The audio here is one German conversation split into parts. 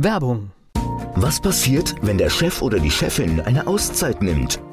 Werbung. Was passiert, wenn der Chef oder die Chefin eine Auszeit nimmt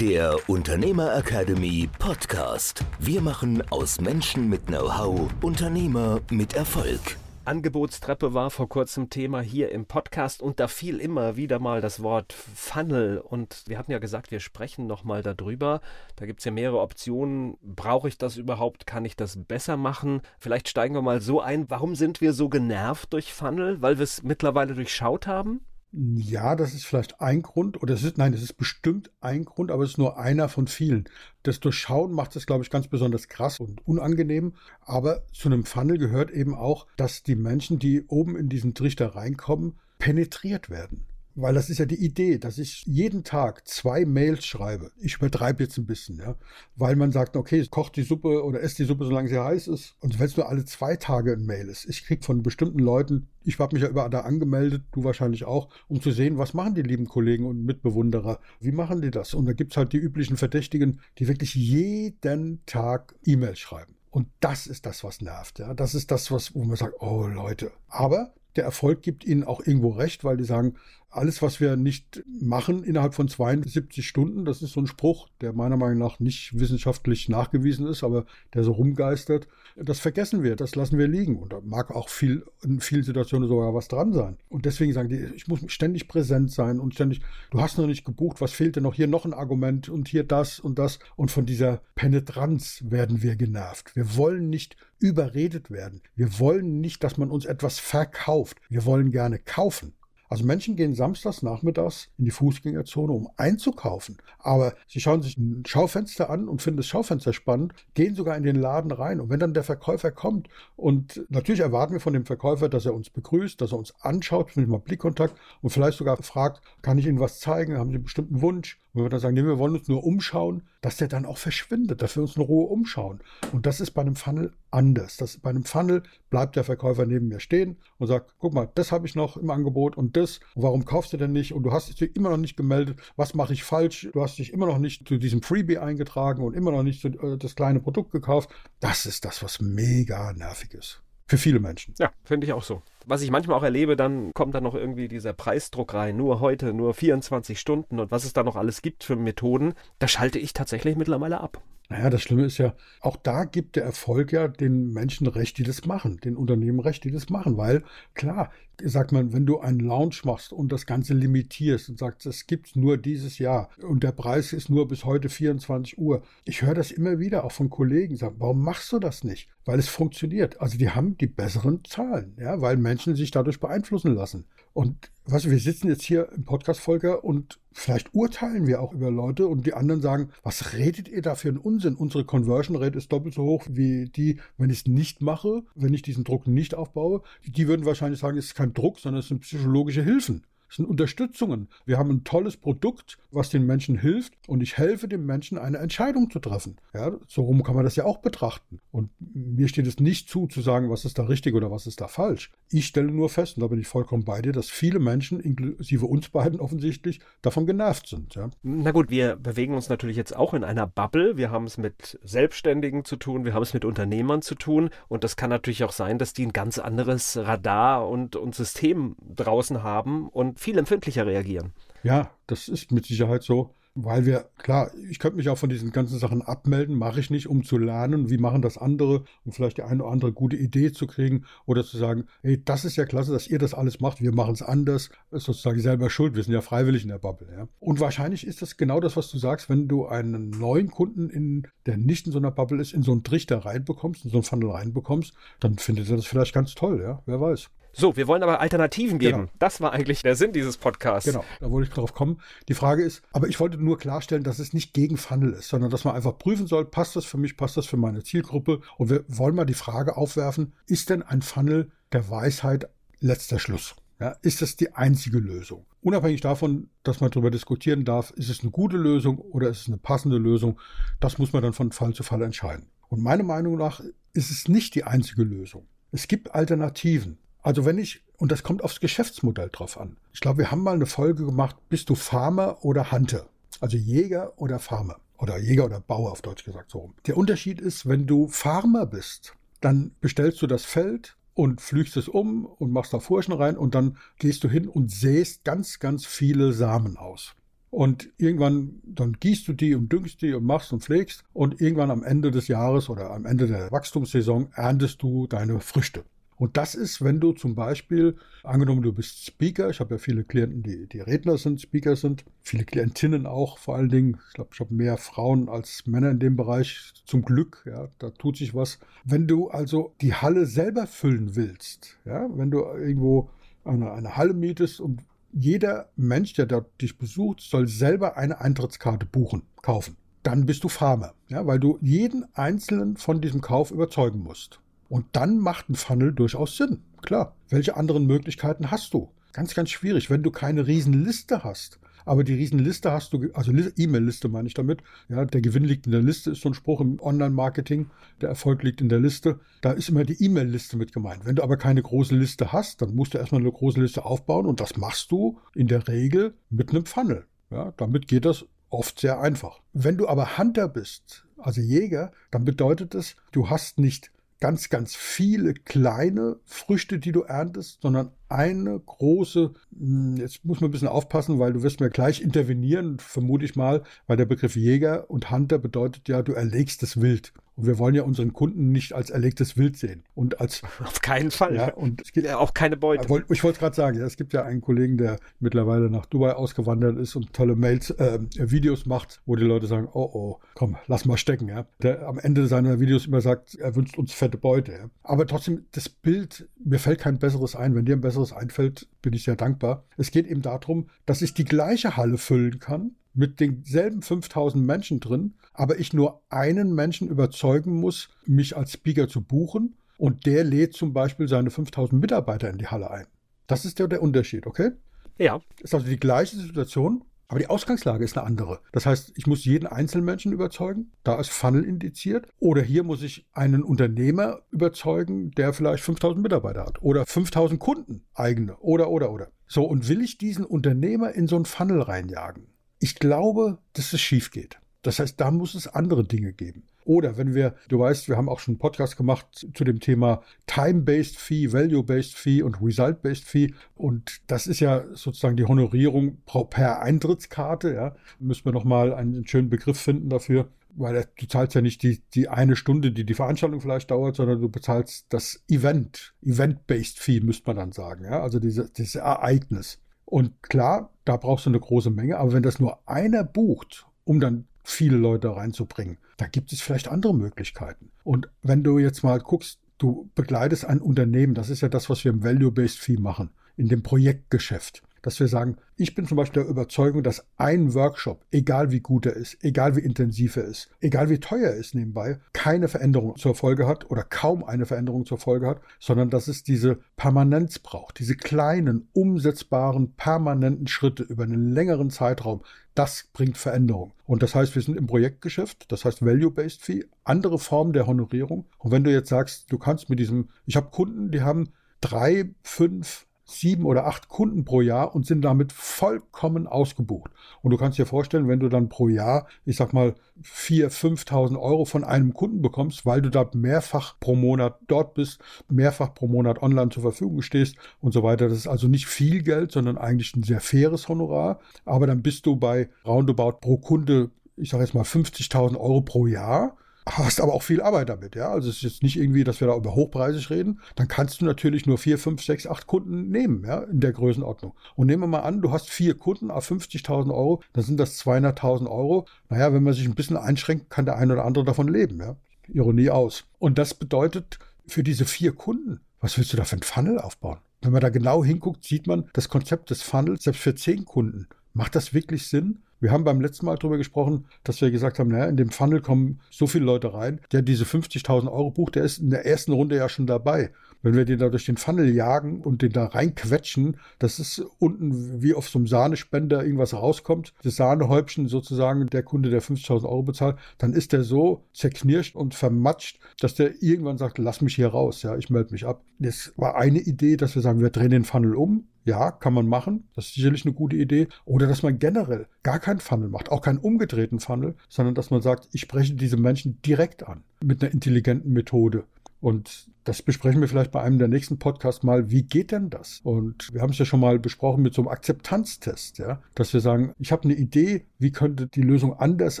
der Unternehmer Academy Podcast. Wir machen aus Menschen mit Know-how Unternehmer mit Erfolg. Angebotstreppe war vor kurzem Thema hier im Podcast und da fiel immer wieder mal das Wort Funnel und wir hatten ja gesagt, wir sprechen nochmal darüber. Da gibt es ja mehrere Optionen. Brauche ich das überhaupt? Kann ich das besser machen? Vielleicht steigen wir mal so ein. Warum sind wir so genervt durch Funnel? Weil wir es mittlerweile durchschaut haben? Ja, das ist vielleicht ein Grund, oder es ist, nein, es ist bestimmt ein Grund, aber es ist nur einer von vielen. Das Durchschauen macht es, glaube ich, ganz besonders krass und unangenehm. Aber zu einem Funnel gehört eben auch, dass die Menschen, die oben in diesen Trichter reinkommen, penetriert werden. Weil das ist ja die Idee, dass ich jeden Tag zwei Mails schreibe. Ich übertreibe jetzt ein bisschen, ja. Weil man sagt, okay, kocht die Suppe oder esst die Suppe, solange sie heiß ist. Und wenn es nur alle zwei Tage ein Mail ist. Ich kriege von bestimmten Leuten, ich habe mich ja überall da angemeldet, du wahrscheinlich auch, um zu sehen, was machen die lieben Kollegen und Mitbewunderer. Wie machen die das? Und da gibt es halt die üblichen Verdächtigen, die wirklich jeden Tag E-Mails schreiben. Und das ist das, was nervt. Ja? Das ist das, was, wo man sagt, oh Leute. Aber der Erfolg gibt ihnen auch irgendwo recht, weil die sagen, alles, was wir nicht machen innerhalb von 72 Stunden, das ist so ein Spruch, der meiner Meinung nach nicht wissenschaftlich nachgewiesen ist, aber der so rumgeistert, das vergessen wir, das lassen wir liegen. Und da mag auch viel, in vielen Situationen sogar was dran sein. Und deswegen sagen die, ich muss ständig präsent sein und ständig, du hast noch nicht gebucht, was fehlt denn noch? Hier noch ein Argument und hier das und das. Und von dieser Penetranz werden wir genervt. Wir wollen nicht überredet werden. Wir wollen nicht, dass man uns etwas verkauft. Wir wollen gerne kaufen. Also Menschen gehen samstags nachmittags in die Fußgängerzone, um einzukaufen. Aber sie schauen sich ein Schaufenster an und finden das Schaufenster spannend, gehen sogar in den Laden rein. Und wenn dann der Verkäufer kommt und natürlich erwarten wir von dem Verkäufer, dass er uns begrüßt, dass er uns anschaut, mit mal Blickkontakt und vielleicht sogar fragt, kann ich Ihnen was zeigen? Haben Sie einen bestimmten Wunsch? Wenn wir dann sagen, nee, wir wollen uns nur umschauen, dass der dann auch verschwindet, dass wir uns in Ruhe umschauen. Und das ist bei einem Funnel anders. Das, bei einem Funnel bleibt der Verkäufer neben mir stehen und sagt, guck mal, das habe ich noch im Angebot und das. Warum kaufst du denn nicht? Und du hast dich immer noch nicht gemeldet. Was mache ich falsch? Du hast dich immer noch nicht zu diesem Freebie eingetragen und immer noch nicht zu, äh, das kleine Produkt gekauft. Das ist das, was mega nervig ist. Für viele Menschen. Ja, finde ich auch so. Was ich manchmal auch erlebe, dann kommt dann noch irgendwie dieser Preisdruck rein. Nur heute, nur 24 Stunden und was es da noch alles gibt für Methoden. Da schalte ich tatsächlich mittlerweile ab. Naja, das Schlimme ist ja, auch da gibt der Erfolg ja den Menschen recht, die das machen, den Unternehmen recht, die das machen, weil klar, sagt man, wenn du einen Launch machst und das Ganze limitierst und sagst, es gibt nur dieses Jahr und der Preis ist nur bis heute 24 Uhr. Ich höre das immer wieder auch von Kollegen sagen, warum machst du das nicht? Weil es funktioniert. Also die haben die besseren Zahlen, ja, weil Menschen sich dadurch beeinflussen lassen. Und was, wir sitzen jetzt hier im Podcast-Folger und vielleicht urteilen wir auch über Leute und die anderen sagen, was redet ihr da für einen Unsinn? Unsere Conversion Rate ist doppelt so hoch wie die, wenn ich es nicht mache, wenn ich diesen Druck nicht aufbaue. Die würden wahrscheinlich sagen, es ist kein Druck, sondern es sind psychologische Hilfen. Es sind Unterstützungen. Wir haben ein tolles Produkt, was den Menschen hilft und ich helfe dem Menschen, eine Entscheidung zu treffen. Ja, so rum kann man das ja auch betrachten. Und mir steht es nicht zu, zu sagen, was ist da richtig oder was ist da falsch. Ich stelle nur fest, und da bin ich vollkommen bei dir, dass viele Menschen, inklusive uns beiden offensichtlich, davon genervt sind. Ja. Na gut, wir bewegen uns natürlich jetzt auch in einer Bubble. Wir haben es mit Selbstständigen zu tun, wir haben es mit Unternehmern zu tun und das kann natürlich auch sein, dass die ein ganz anderes Radar und, und System draußen haben und viel empfindlicher reagieren. Ja, das ist mit Sicherheit so. Weil wir, klar, ich könnte mich auch von diesen ganzen Sachen abmelden, mache ich nicht, um zu lernen, wie machen das andere, um vielleicht die eine oder andere gute Idee zu kriegen oder zu sagen, hey, das ist ja klasse, dass ihr das alles macht, wir machen es anders, ist sozusagen selber schuld, wir sind ja freiwillig in der Bubble. Ja? Und wahrscheinlich ist das genau das, was du sagst, wenn du einen neuen Kunden, in, der nicht in so einer Bubble ist, in so einen Trichter reinbekommst, in so einen Funnel reinbekommst, dann findet er das vielleicht ganz toll, ja, wer weiß. So, wir wollen aber Alternativen geben. Genau. Das war eigentlich der Sinn dieses Podcasts. Genau, da wollte ich drauf kommen. Die Frage ist, aber ich wollte nur klarstellen, dass es nicht gegen Funnel ist, sondern dass man einfach prüfen soll, passt das für mich, passt das für meine Zielgruppe? Und wir wollen mal die Frage aufwerfen, ist denn ein Funnel der Weisheit letzter Schluss? Ja, ist das die einzige Lösung? Unabhängig davon, dass man darüber diskutieren darf, ist es eine gute Lösung oder ist es eine passende Lösung, das muss man dann von Fall zu Fall entscheiden. Und meiner Meinung nach ist es nicht die einzige Lösung. Es gibt Alternativen. Also wenn ich, und das kommt aufs Geschäftsmodell drauf an. Ich glaube, wir haben mal eine Folge gemacht, bist du Farmer oder Hunter? Also Jäger oder Farmer. Oder Jäger oder Bauer auf Deutsch gesagt so. Der Unterschied ist, wenn du Farmer bist, dann bestellst du das Feld, und flüchst es um und machst da Furchen rein und dann gehst du hin und säst ganz, ganz viele Samen aus. Und irgendwann, dann gießt du die und düngst die und machst und pflegst und irgendwann am Ende des Jahres oder am Ende der Wachstumssaison erntest du deine Früchte. Und das ist, wenn du zum Beispiel, angenommen, du bist Speaker, ich habe ja viele Klienten, die, die Redner sind, Speaker sind, viele Klientinnen auch vor allen Dingen. Ich glaube, ich habe mehr Frauen als Männer in dem Bereich, zum Glück, ja, da tut sich was. Wenn du also die Halle selber füllen willst, ja, wenn du irgendwo eine, eine Halle mietest und jeder Mensch, der dort dich besucht, soll selber eine Eintrittskarte buchen, kaufen. Dann bist du Farmer, ja, weil du jeden einzelnen von diesem Kauf überzeugen musst. Und dann macht ein Funnel durchaus Sinn. Klar. Welche anderen Möglichkeiten hast du? Ganz, ganz schwierig, wenn du keine Riesenliste hast. Aber die Riesenliste hast du, also E-Mail-Liste meine ich damit. Ja, der Gewinn liegt in der Liste, ist so ein Spruch im Online-Marketing. Der Erfolg liegt in der Liste. Da ist immer die E-Mail-Liste mit gemeint. Wenn du aber keine große Liste hast, dann musst du erstmal eine große Liste aufbauen und das machst du in der Regel mit einem Funnel. Ja, damit geht das oft sehr einfach. Wenn du aber Hunter bist, also Jäger, dann bedeutet es, du hast nicht ganz, ganz viele kleine Früchte, die du erntest, sondern eine große, hm, jetzt muss man ein bisschen aufpassen, weil du wirst mir gleich intervenieren, vermute ich mal, weil der Begriff Jäger und Hunter bedeutet ja, du erlegst das Wild. Und wir wollen ja unseren Kunden nicht als erlegtes Wild sehen. Und als auf keinen Fall. Ja, und es gibt ja auch keine Beute. Ich wollte gerade sagen, ja, es gibt ja einen Kollegen, der mittlerweile nach Dubai ausgewandert ist und tolle Mails, äh, Videos macht, wo die Leute sagen, oh oh, komm, lass mal stecken, ja. Der am Ende seiner Videos immer sagt, er wünscht uns fette Beute. Ja? Aber trotzdem, das Bild, mir fällt kein besseres ein. Wenn dir ein besseres einfällt, bin ich sehr dankbar. Es geht eben darum, dass ich die gleiche Halle füllen kann mit denselben 5000 Menschen drin, aber ich nur einen Menschen überzeugen muss, mich als Speaker zu buchen und der lädt zum Beispiel seine 5000 Mitarbeiter in die Halle ein. Das ist ja der Unterschied, okay? Ja. Ist also die gleiche Situation, aber die Ausgangslage ist eine andere. Das heißt, ich muss jeden Einzelmenschen überzeugen, da ist Funnel indiziert. Oder hier muss ich einen Unternehmer überzeugen, der vielleicht 5000 Mitarbeiter hat. Oder 5000 Kunden eigene. Oder, oder, oder. So, und will ich diesen Unternehmer in so einen Funnel reinjagen? Ich glaube, dass es schief geht. Das heißt, da muss es andere Dinge geben. Oder wenn wir, du weißt, wir haben auch schon einen Podcast gemacht zu dem Thema Time-Based Fee, Value-Based Fee und Result-Based Fee. Und das ist ja sozusagen die Honorierung per Eintrittskarte. Ja, müssen wir nochmal einen schönen Begriff finden dafür. Weil du zahlst ja nicht die, die eine Stunde, die die Veranstaltung vielleicht dauert, sondern du bezahlst das Event, Event-Based Fee, müsste man dann sagen. Ja, also diese, dieses Ereignis. Und klar, da brauchst du eine große Menge, aber wenn das nur einer bucht, um dann viele Leute reinzubringen, da gibt es vielleicht andere Möglichkeiten. Und wenn du jetzt mal guckst, du begleitest ein Unternehmen, das ist ja das, was wir im Value-Based Fee machen, in dem Projektgeschäft dass wir sagen, ich bin zum Beispiel der Überzeugung, dass ein Workshop, egal wie gut er ist, egal wie intensiv er ist, egal wie teuer er ist nebenbei, keine Veränderung zur Folge hat oder kaum eine Veränderung zur Folge hat, sondern dass es diese Permanenz braucht, diese kleinen, umsetzbaren, permanenten Schritte über einen längeren Zeitraum. Das bringt Veränderung. Und das heißt, wir sind im Projektgeschäft, das heißt Value-Based Fee, andere Formen der Honorierung. Und wenn du jetzt sagst, du kannst mit diesem, ich habe Kunden, die haben drei, fünf, sieben oder acht Kunden pro Jahr und sind damit vollkommen ausgebucht. Und du kannst dir vorstellen, wenn du dann pro Jahr, ich sag mal, vier, 5.000 Euro von einem Kunden bekommst, weil du da mehrfach pro Monat dort bist, mehrfach pro Monat online zur Verfügung stehst und so weiter. Das ist also nicht viel Geld, sondern eigentlich ein sehr faires Honorar. Aber dann bist du bei roundabout pro Kunde, ich sage jetzt mal 50.000 Euro pro Jahr hast aber auch viel Arbeit damit, ja. Also es ist jetzt nicht irgendwie, dass wir da über hochpreisig reden. Dann kannst du natürlich nur vier, fünf, sechs, acht Kunden nehmen, ja, in der Größenordnung. Und nehmen wir mal an, du hast vier Kunden auf 50.000 Euro, dann sind das 200.000 Euro. Naja, wenn man sich ein bisschen einschränkt, kann der eine oder andere davon leben, ja. Ironie aus. Und das bedeutet für diese vier Kunden, was willst du da für ein Funnel aufbauen? Wenn man da genau hinguckt, sieht man das Konzept des Funnels, selbst für zehn Kunden, macht das wirklich Sinn? Wir haben beim letzten Mal darüber gesprochen, dass wir gesagt haben, naja, in dem Funnel kommen so viele Leute rein. Der diese 50.000 Euro bucht, der ist in der ersten Runde ja schon dabei. Wenn wir den da durch den Funnel jagen und den da reinquetschen, das ist unten wie auf so einem Sahnespender irgendwas rauskommt, das Sahnehäubchen sozusagen, der Kunde, der 50.000 Euro bezahlt, dann ist der so zerknirscht und vermatscht, dass der irgendwann sagt, lass mich hier raus, ja, ich melde mich ab. Das war eine Idee, dass wir sagen, wir drehen den Funnel um, ja, kann man machen. Das ist sicherlich eine gute Idee. Oder dass man generell gar keinen Funnel macht, auch keinen umgedrehten Funnel, sondern dass man sagt, ich spreche diese Menschen direkt an mit einer intelligenten Methode. Und das besprechen wir vielleicht bei einem der nächsten Podcasts mal. Wie geht denn das? Und wir haben es ja schon mal besprochen mit so einem Akzeptanztest, ja, dass wir sagen, ich habe eine Idee, wie könnte die Lösung anders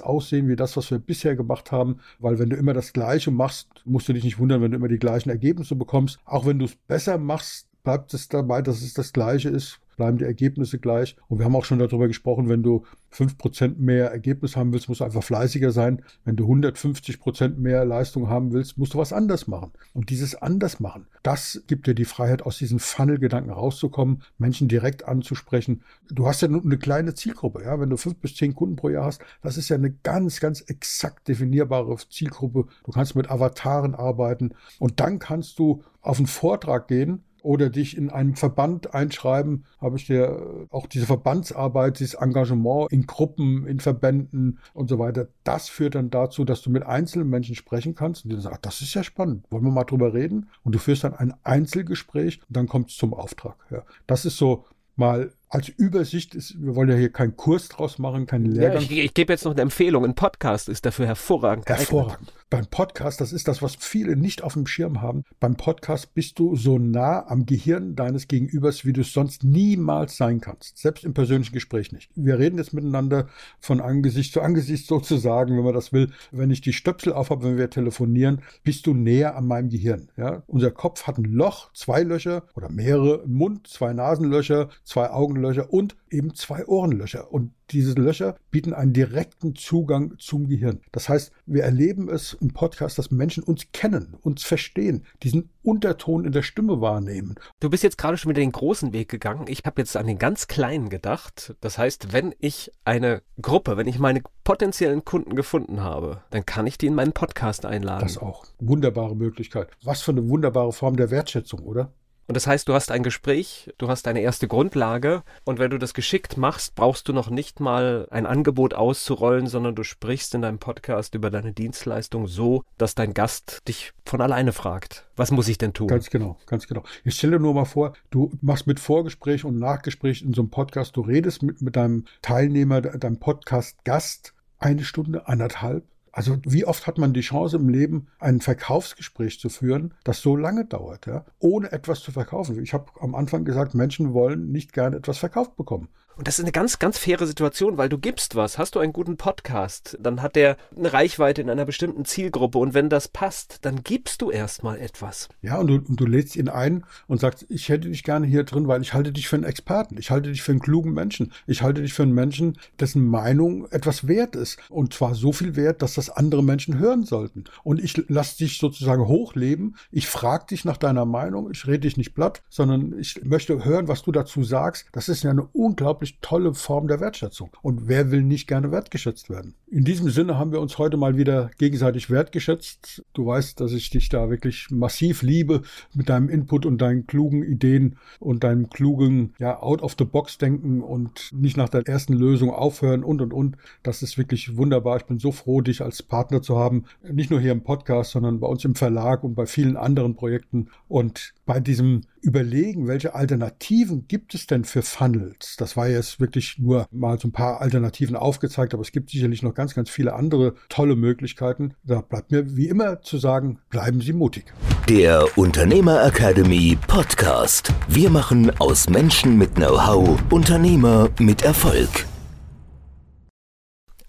aussehen wie das, was wir bisher gemacht haben? Weil wenn du immer das Gleiche machst, musst du dich nicht wundern, wenn du immer die gleichen Ergebnisse bekommst. Auch wenn du es besser machst, bleibt es dabei, dass es das Gleiche ist bleiben die Ergebnisse gleich. Und wir haben auch schon darüber gesprochen, wenn du 5% mehr Ergebnis haben willst, musst du einfach fleißiger sein. Wenn du 150% mehr Leistung haben willst, musst du was anders machen. Und dieses anders machen, das gibt dir die Freiheit, aus diesen Funnel-Gedanken rauszukommen, Menschen direkt anzusprechen. Du hast ja nur eine kleine Zielgruppe, ja. Wenn du fünf bis zehn Kunden pro Jahr hast, das ist ja eine ganz, ganz exakt definierbare Zielgruppe. Du kannst mit Avataren arbeiten und dann kannst du auf einen Vortrag gehen oder dich in einem Verband einschreiben, habe ich dir äh, auch diese Verbandsarbeit, dieses Engagement in Gruppen, in Verbänden und so weiter, das führt dann dazu, dass du mit einzelnen Menschen sprechen kannst und die sagen, das ist ja spannend, wollen wir mal drüber reden? Und du führst dann ein Einzelgespräch und dann kommt es zum Auftrag. Ja. Das ist so mal als Übersicht ist, wir wollen ja hier keinen Kurs draus machen, keinen Lehrgang. Ja, ich, ich gebe jetzt noch eine Empfehlung. Ein Podcast ist dafür hervorragend. Geeignet. Hervorragend. Beim Podcast, das ist das, was viele nicht auf dem Schirm haben. Beim Podcast bist du so nah am Gehirn deines Gegenübers, wie du es sonst niemals sein kannst. Selbst im persönlichen Gespräch nicht. Wir reden jetzt miteinander von Angesicht zu Angesicht sozusagen, wenn man das will. Wenn ich die Stöpsel aufhabe, wenn wir telefonieren, bist du näher an meinem Gehirn. Ja? Unser Kopf hat ein Loch, zwei Löcher oder mehrere, Mund, zwei Nasenlöcher, zwei Augenlöcher und eben zwei Ohrenlöcher. Und diese Löcher bieten einen direkten Zugang zum Gehirn. Das heißt, wir erleben es im Podcast, dass Menschen uns kennen, uns verstehen, diesen Unterton in der Stimme wahrnehmen. Du bist jetzt gerade schon wieder den großen Weg gegangen. Ich habe jetzt an den ganz kleinen gedacht. Das heißt, wenn ich eine Gruppe, wenn ich meine potenziellen Kunden gefunden habe, dann kann ich die in meinen Podcast einladen. Das auch. Wunderbare Möglichkeit. Was für eine wunderbare Form der Wertschätzung, oder? Und das heißt, du hast ein Gespräch, du hast eine erste Grundlage und wenn du das geschickt machst, brauchst du noch nicht mal ein Angebot auszurollen, sondern du sprichst in deinem Podcast über deine Dienstleistung so, dass dein Gast dich von alleine fragt, was muss ich denn tun? Ganz genau, ganz genau. Ich stelle nur mal vor, du machst mit Vorgespräch und Nachgespräch in so einem Podcast, du redest mit, mit deinem Teilnehmer, deinem Podcast-Gast eine Stunde, anderthalb also wie oft hat man die Chance im Leben, ein Verkaufsgespräch zu führen, das so lange dauert, ja, ohne etwas zu verkaufen. Ich habe am Anfang gesagt, Menschen wollen nicht gerne etwas verkauft bekommen. Und das ist eine ganz, ganz faire Situation, weil du gibst was. Hast du einen guten Podcast, dann hat der eine Reichweite in einer bestimmten Zielgruppe und wenn das passt, dann gibst du erstmal etwas. Ja, und du, und du lädst ihn ein und sagst, ich hätte dich gerne hier drin, weil ich halte dich für einen Experten. Ich halte dich für einen klugen Menschen. Ich halte dich für einen Menschen, dessen Meinung etwas wert ist. Und zwar so viel wert, dass das andere Menschen hören sollten. Und ich lasse dich sozusagen hochleben. Ich frage dich nach deiner Meinung. Ich rede dich nicht platt, sondern ich möchte hören, was du dazu sagst. Das ist ja eine unglaublich unglaublich tolle Form der Wertschätzung. Und wer will nicht gerne wertgeschätzt werden? In diesem Sinne haben wir uns heute mal wieder gegenseitig wertgeschätzt. Du weißt, dass ich dich da wirklich massiv liebe mit deinem Input und deinen klugen Ideen und deinem klugen, ja, out of the box denken und nicht nach der ersten Lösung aufhören und und und. Das ist wirklich wunderbar. Ich bin so froh, dich als Partner zu haben. Nicht nur hier im Podcast, sondern bei uns im Verlag und bei vielen anderen Projekten. Und bei diesem Überlegen, welche Alternativen gibt es denn für Funnels? Das war jetzt wirklich nur mal so ein paar Alternativen aufgezeigt, aber es gibt sicherlich noch ganz, ganz viele andere tolle Möglichkeiten. Da bleibt mir wie immer zu sagen, bleiben Sie mutig. Der Unternehmer Academy Podcast. Wir machen aus Menschen mit Know-how Unternehmer mit Erfolg.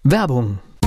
Werbung.